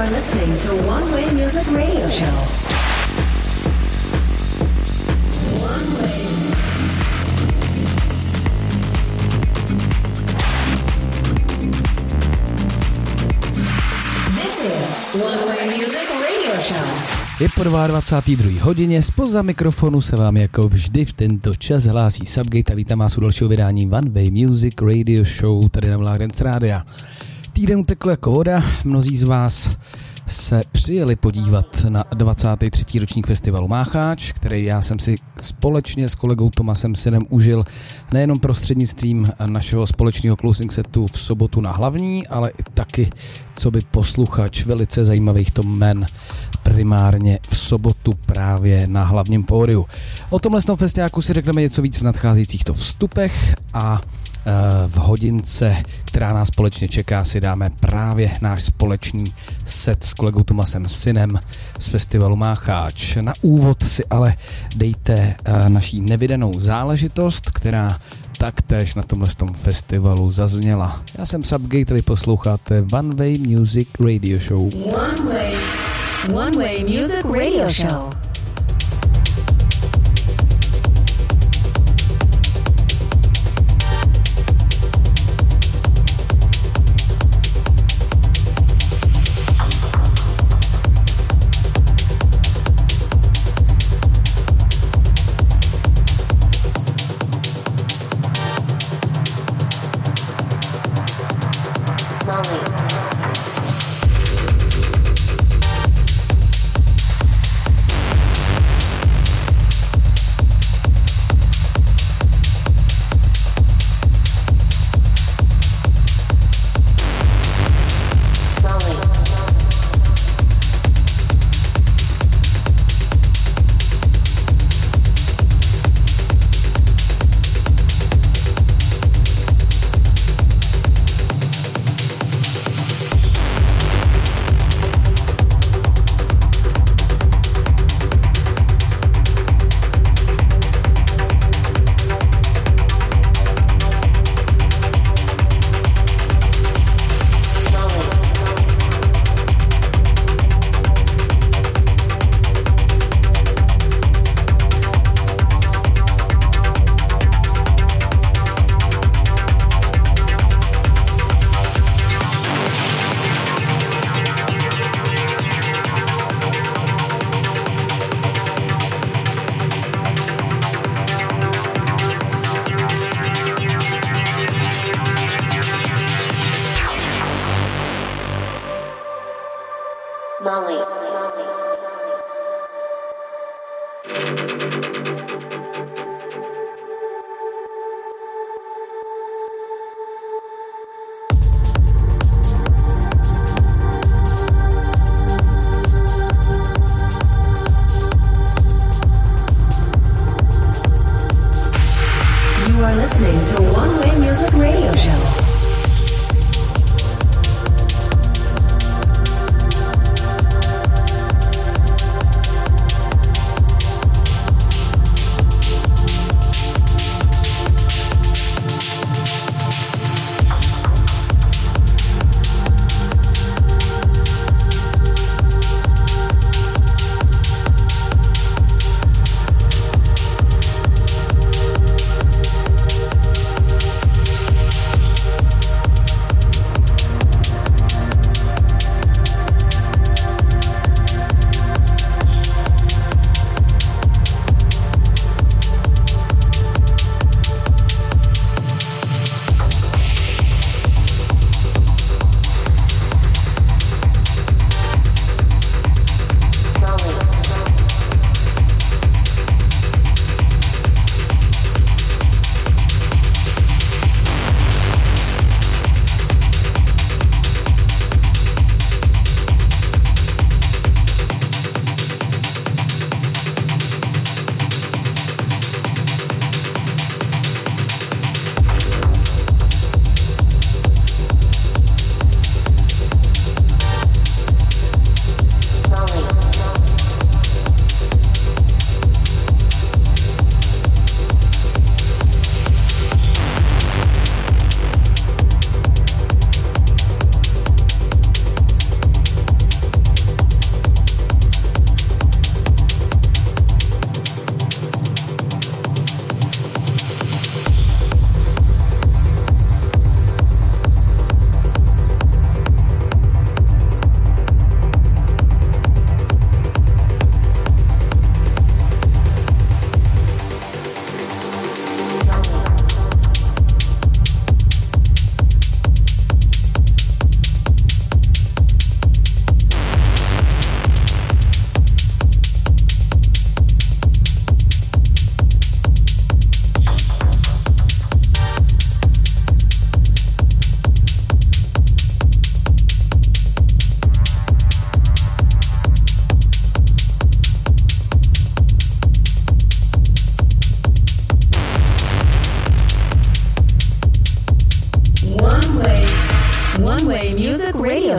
are listening to One Way Music Radio Show. Je po 22. hodině, spoza mikrofonu se vám jako vždy v tento čas hlásí Subgate a vítám vás u dalšího vydání One Way Music Radio Show tady na Vládence Rádia. Týden utekl jako voda, mnozí z vás se přijeli podívat na 23. ročník festivalu Mácháč, který já jsem si společně s kolegou Tomasem Synem užil nejenom prostřednictvím našeho společného closing setu v sobotu na hlavní, ale i taky, co by posluchač velice zajímavých to men primárně v sobotu právě na hlavním pódiu. O tomhle festiáku si řekneme něco víc v nadcházejících to vstupech a v hodince, která nás společně čeká, si dáme právě náš společný set s kolegou Tomasem Synem z festivalu Mácháč. Na úvod si ale dejte eh, naší nevydanou záležitost, která taktéž na tomhle tom festivalu zazněla. Já jsem Subgate, vy posloucháte One Way Music Radio Show. One Way. One Way Music Radio Show.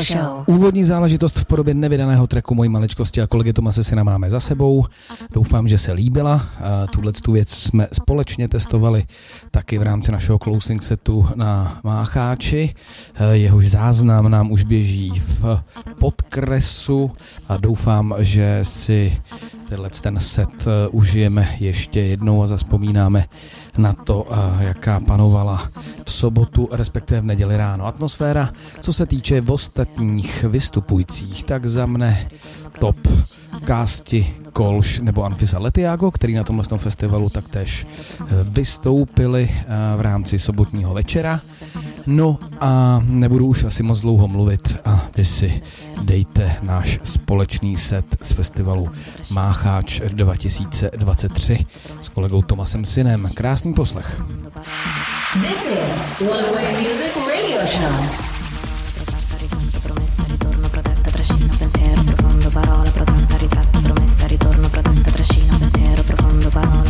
Show. Úvodní záležitost v podobě nevydaného tracku mojí maličkosti a kolegy Tomase Sina máme za sebou. Doufám, že se líbila. Tuhle tu věc jsme společně testovali taky v rámci našeho closing setu na Mácháči. Jehož záznam nám už běží v podkresu a doufám, že si tenhle ten set užijeme ještě jednou a zaspomínáme na to, jaká panovala v sobotu, respektive v neděli ráno. Atmosféra, co se týče ostatních vystupujících, tak za mne top Kásti, Kolš nebo Anfisa Letiago, který na tomhle festivalu taktéž eh, vystoupili eh, v rámci sobotního večera. No a nebudu už asi moc dlouho mluvit a vy si dejte náš společný set z festivalu Mácháč 2023 s kolegou Tomasem Synem. Krásný poslech. This is One Way Music Radio Show.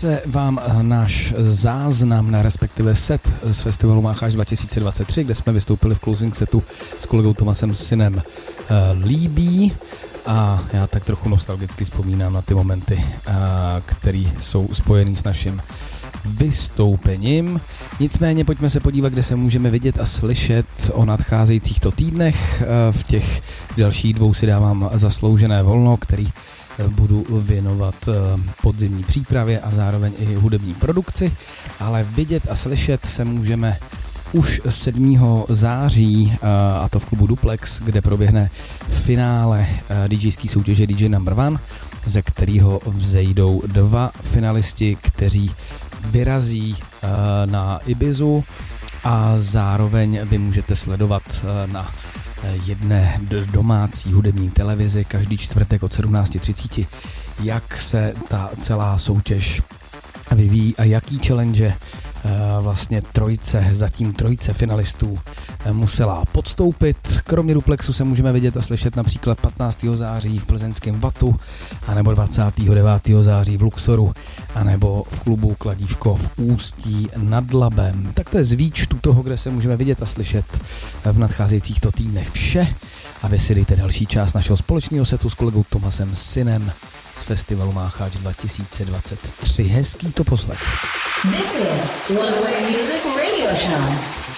se vám eh, náš záznam, na respektive set z festivalu Mácháš 2023, kde jsme vystoupili v closing setu s kolegou Tomasem Synem, eh, líbí a já tak trochu nostalgicky vzpomínám na ty momenty, eh, které jsou spojený s naším vystoupením. Nicméně pojďme se podívat, kde se můžeme vidět a slyšet o nadcházejících to týdnech. V těch dalších dvou si dávám zasloužené volno, který budu věnovat eh, podzimní přípravě a zároveň i hudební produkci, ale vidět a slyšet se můžeme už 7. září, eh, a to v klubu Duplex, kde proběhne finále eh, DJské soutěže DJ Number One, ze kterého vzejdou dva finalisti, kteří vyrazí na Ibizu a zároveň vy můžete sledovat na jedné domácí hudební televizi každý čtvrtek od 17.30, jak se ta celá soutěž vyvíjí a jaký challenge vlastně trojce, zatím trojce finalistů eh, musela podstoupit. Kromě duplexu se můžeme vidět a slyšet například 15. září v plzeňském Vatu, anebo 29. září v Luxoru, anebo v klubu Kladívko v Ústí nad Labem. Tak to je z výčtu toho, kde se můžeme vidět a slyšet v nadcházejících to týdnech vše. A vy si dejte další část našeho společného setu s kolegou Tomasem Synem z festivalu Mácháč 2023. Hezký to poslech. This is One Way Music Radio Show.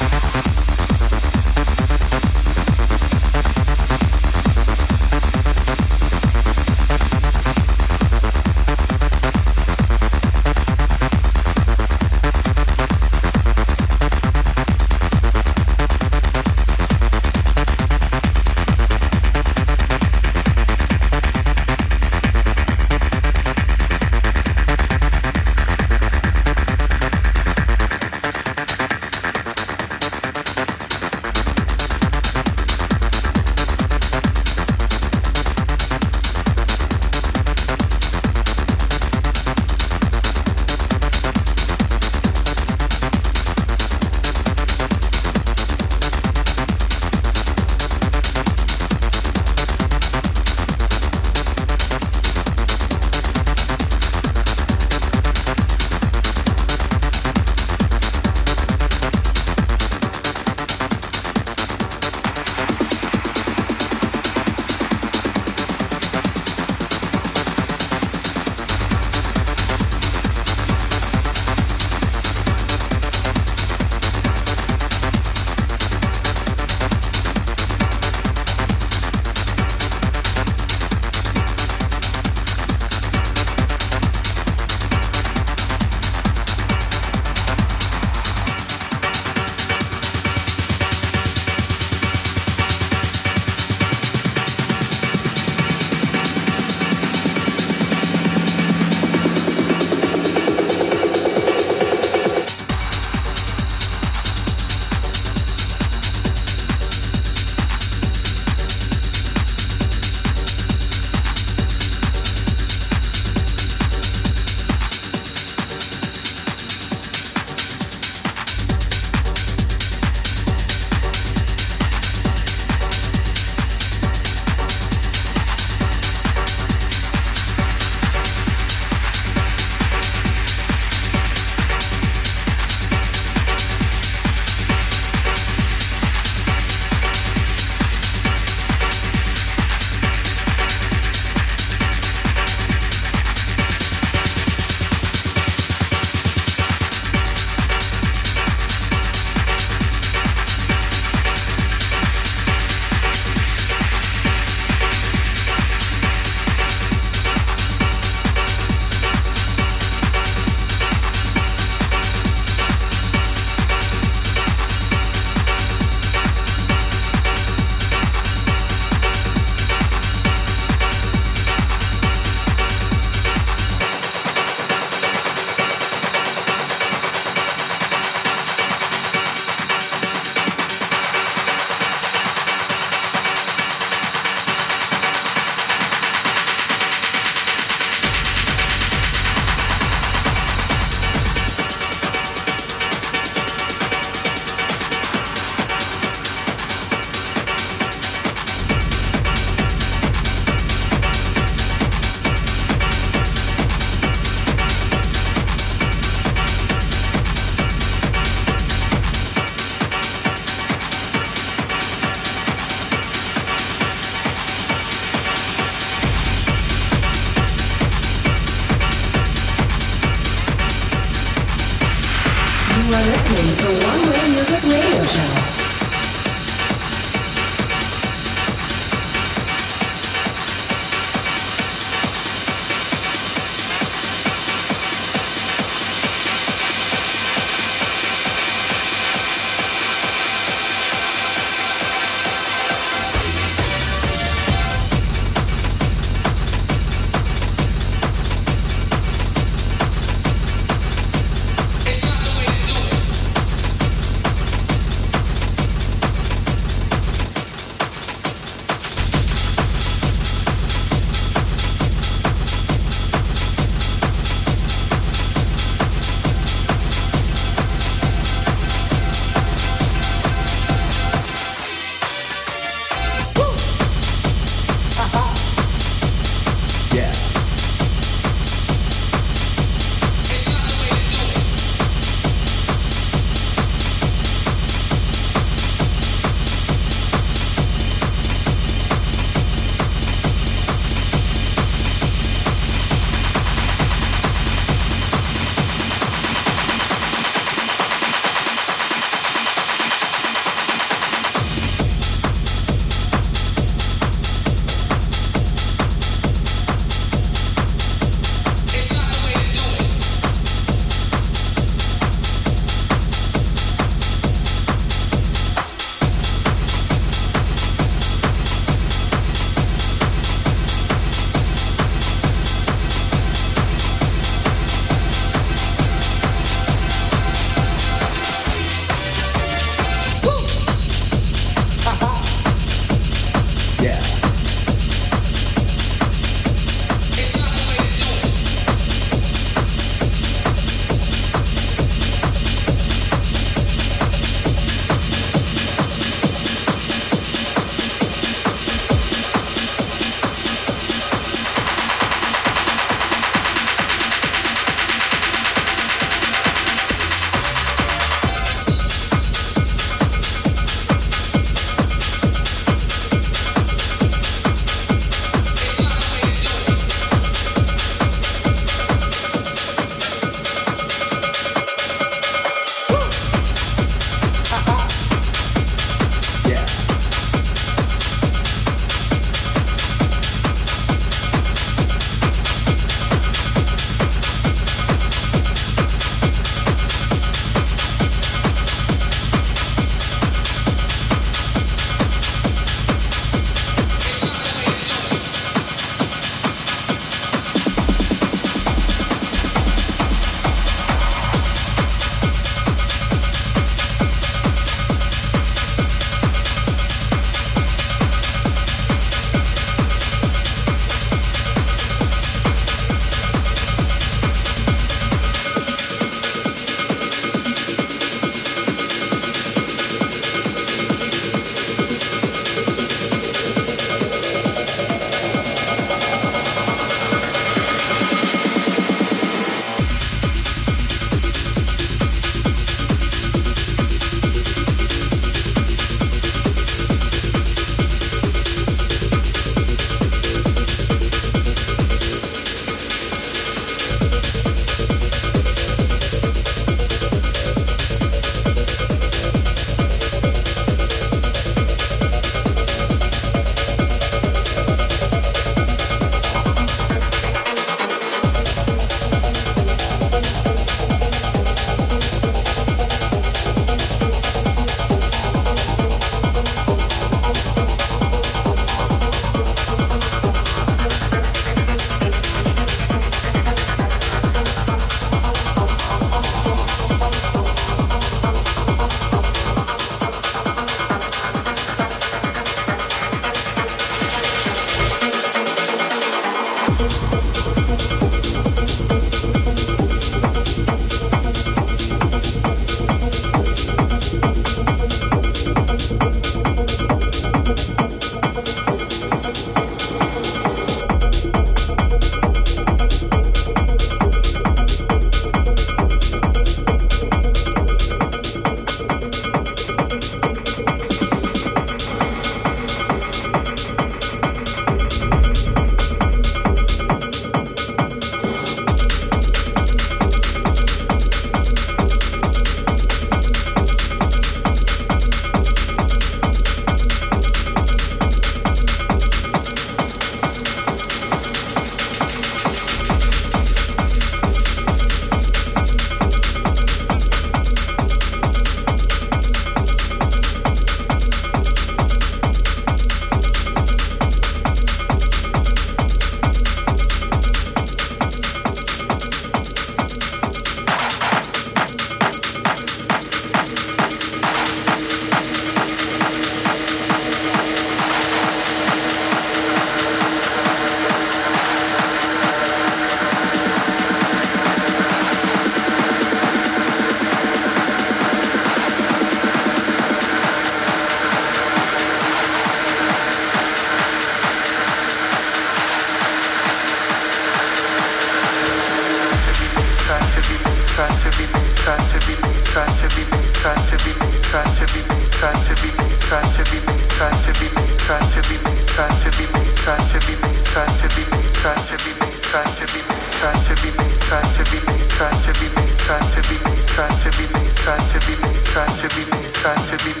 One Way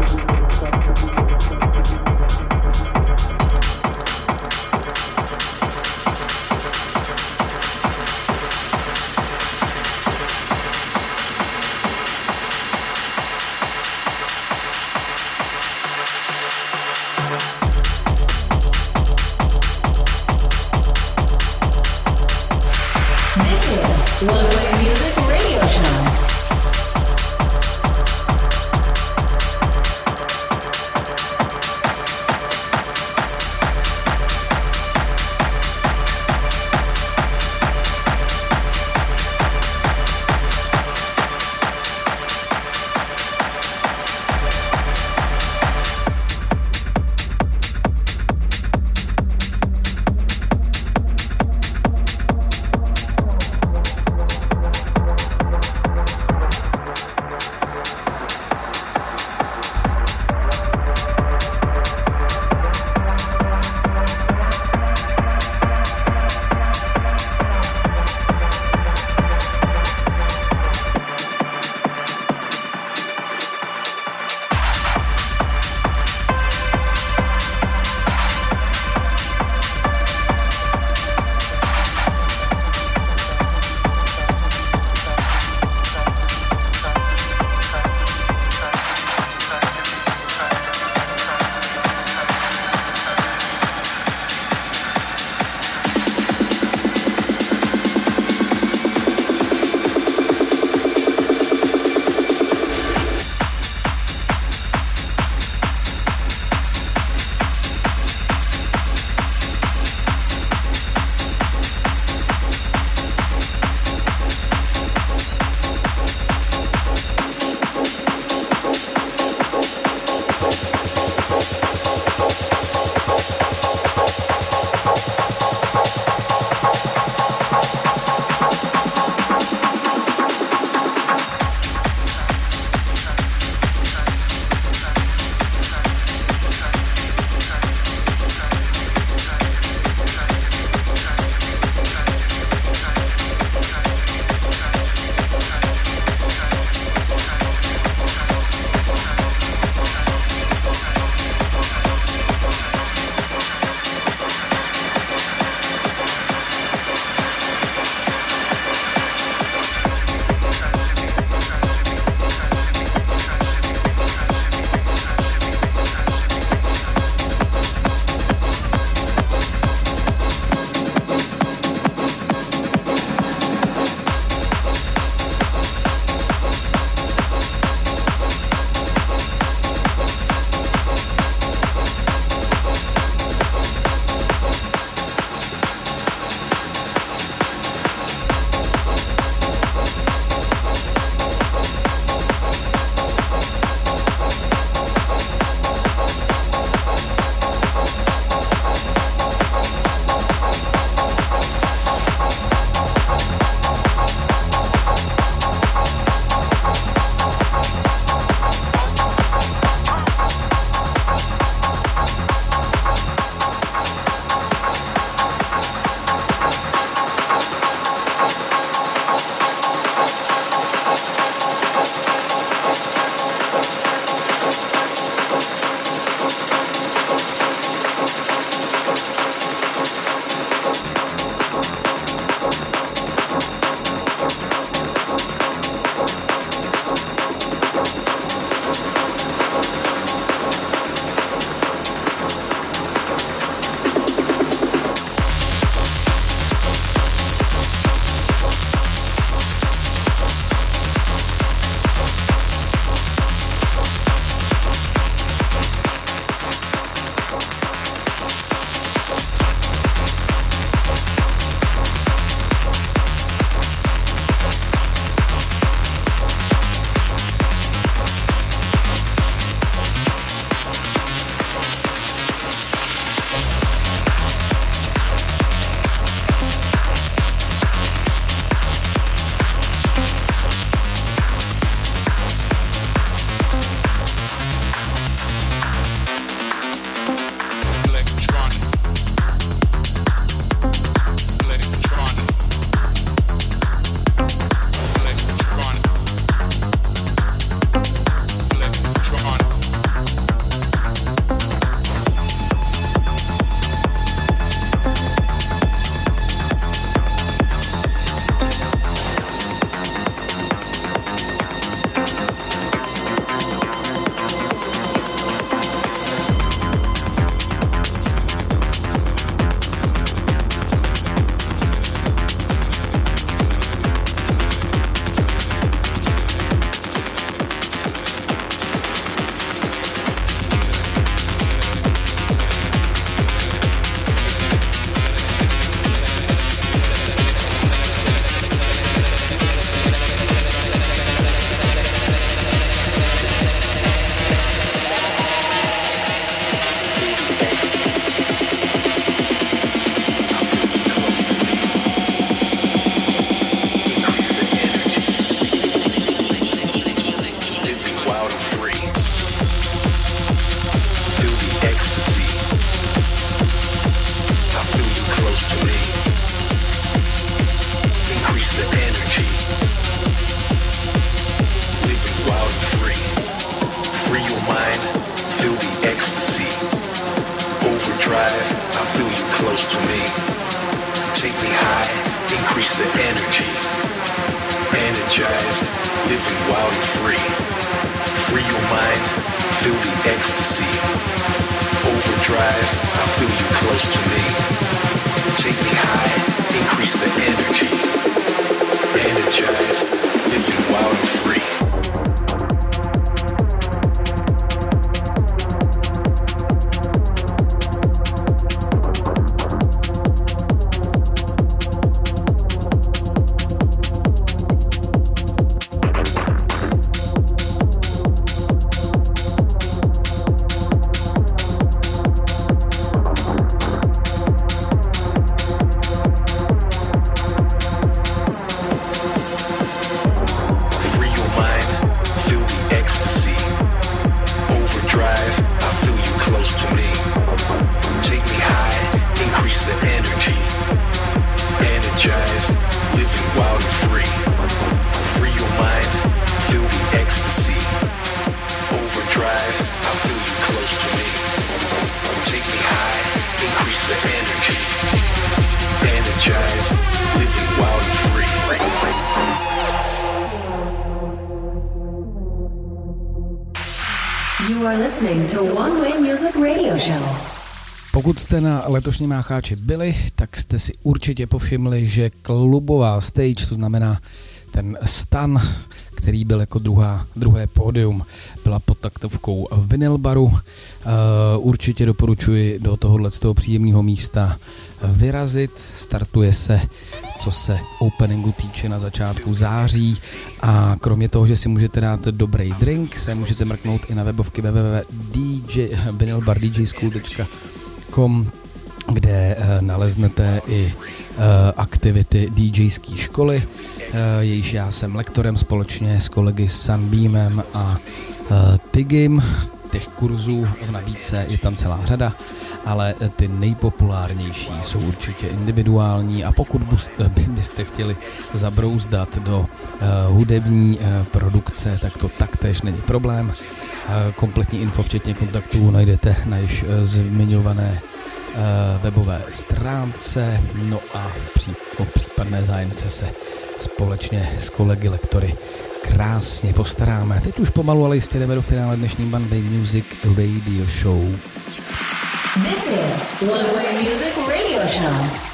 Music Pokud jste na letošním mácháči byli, tak jste si určitě povšimli, že klubová stage, to znamená ten stan, který byl jako druhá, druhé pódium, byla pod taktovkou vinyl baru. Uh, určitě doporučuji do tohohle z toho příjemného místa vyrazit. Startuje se, co se openingu týče na začátku září a kromě toho, že si můžete dát dobrý drink, se můžete mrknout i na webovky www.vinylbardjschool.com kde uh, naleznete i uh, aktivity DJské školy, uh, jejíž já jsem lektorem společně s kolegy Sunbeamem a Tigim. Těch kurzů v nabídce je tam celá řada, ale ty nejpopulárnější jsou určitě individuální a pokud byste chtěli zabrouzdat do uh, hudební uh, produkce, tak to taktéž není problém. Uh, kompletní info, včetně kontaktů, najdete na již zmiňované webové stránce, no a o případné zájemce se společně s kolegy lektory krásně postaráme. Teď už pomalu, ale jistě jdeme do finále dnešní One Music Radio Show. This is One Music Radio Show.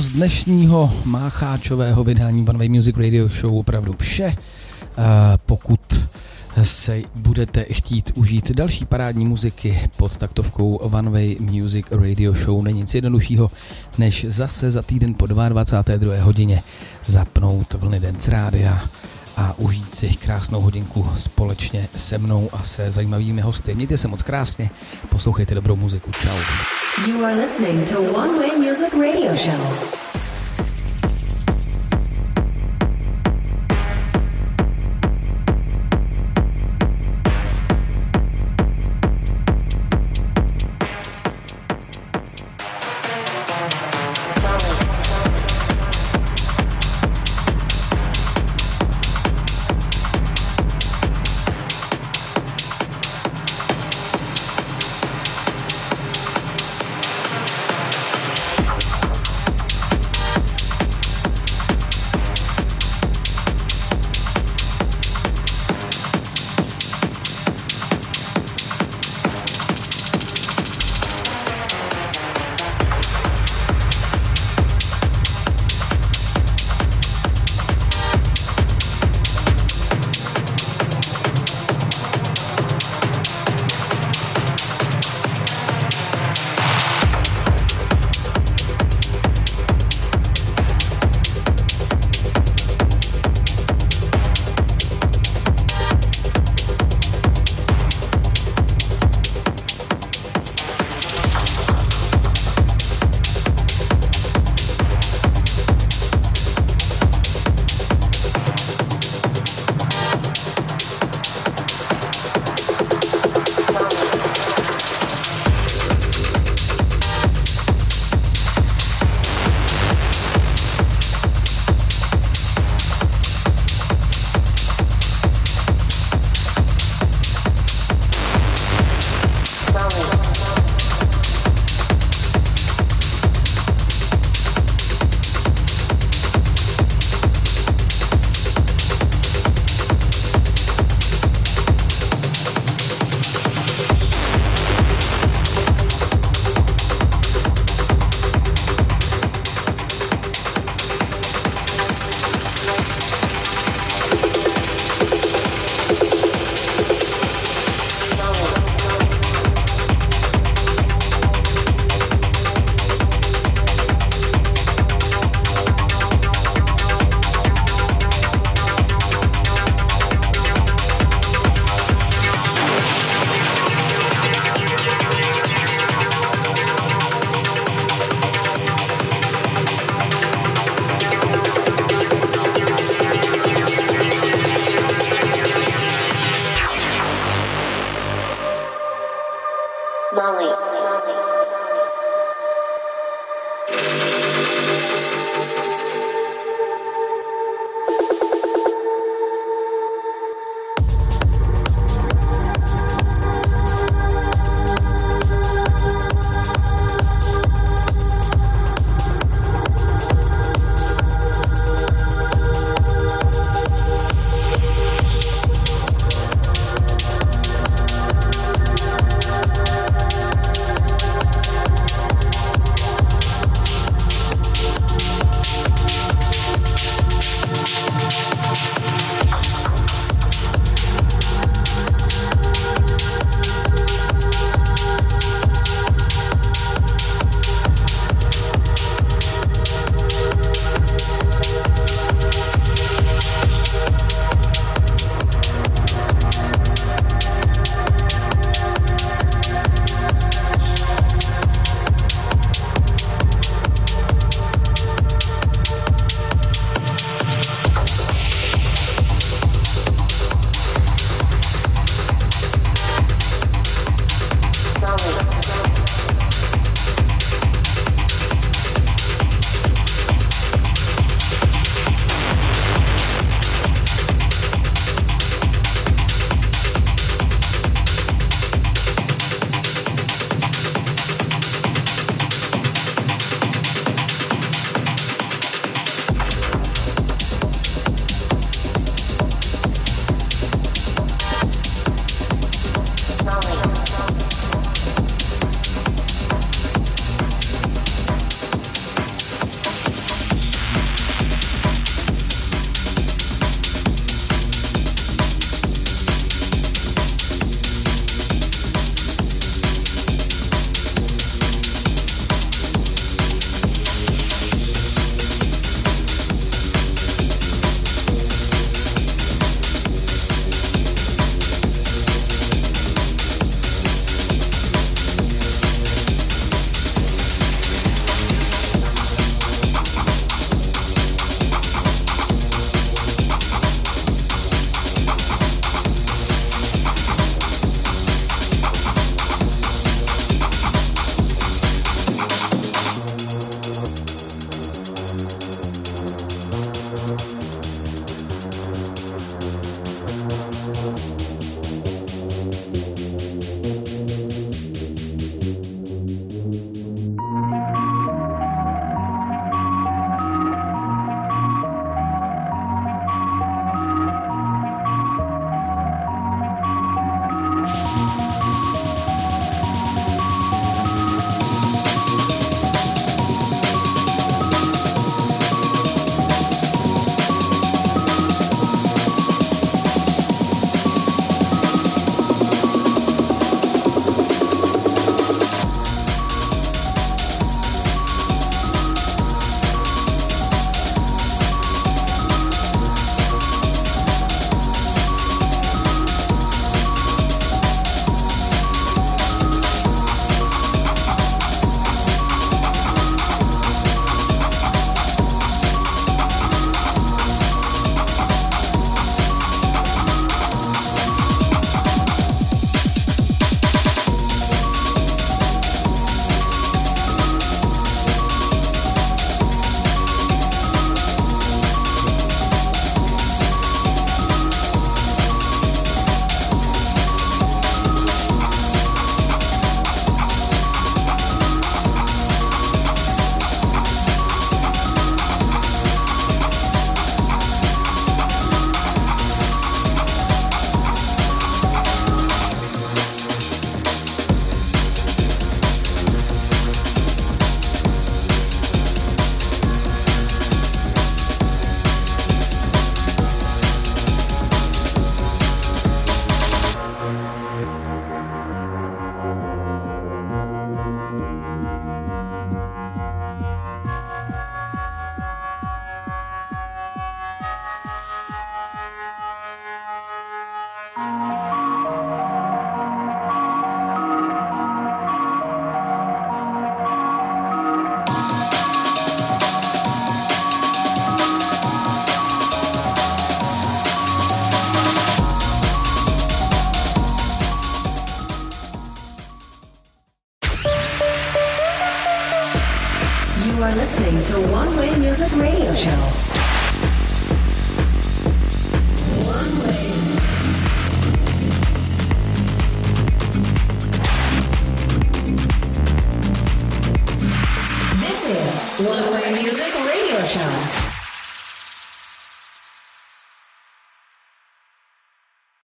Z dnešního mácháčového vydání One Way Music Radio Show opravdu vše. Pokud se budete chtít užít další parádní muziky pod taktovkou One Way Music Radio Show, není nic jednoduššího, než zase za týden po 22. hodině zapnout vlny Dance Rádia a užít si krásnou hodinku společně se mnou a se zajímavými hosty. Mějte se moc krásně, poslouchejte dobrou muziku. Ciao. You are listening to One Way Music Radio Show.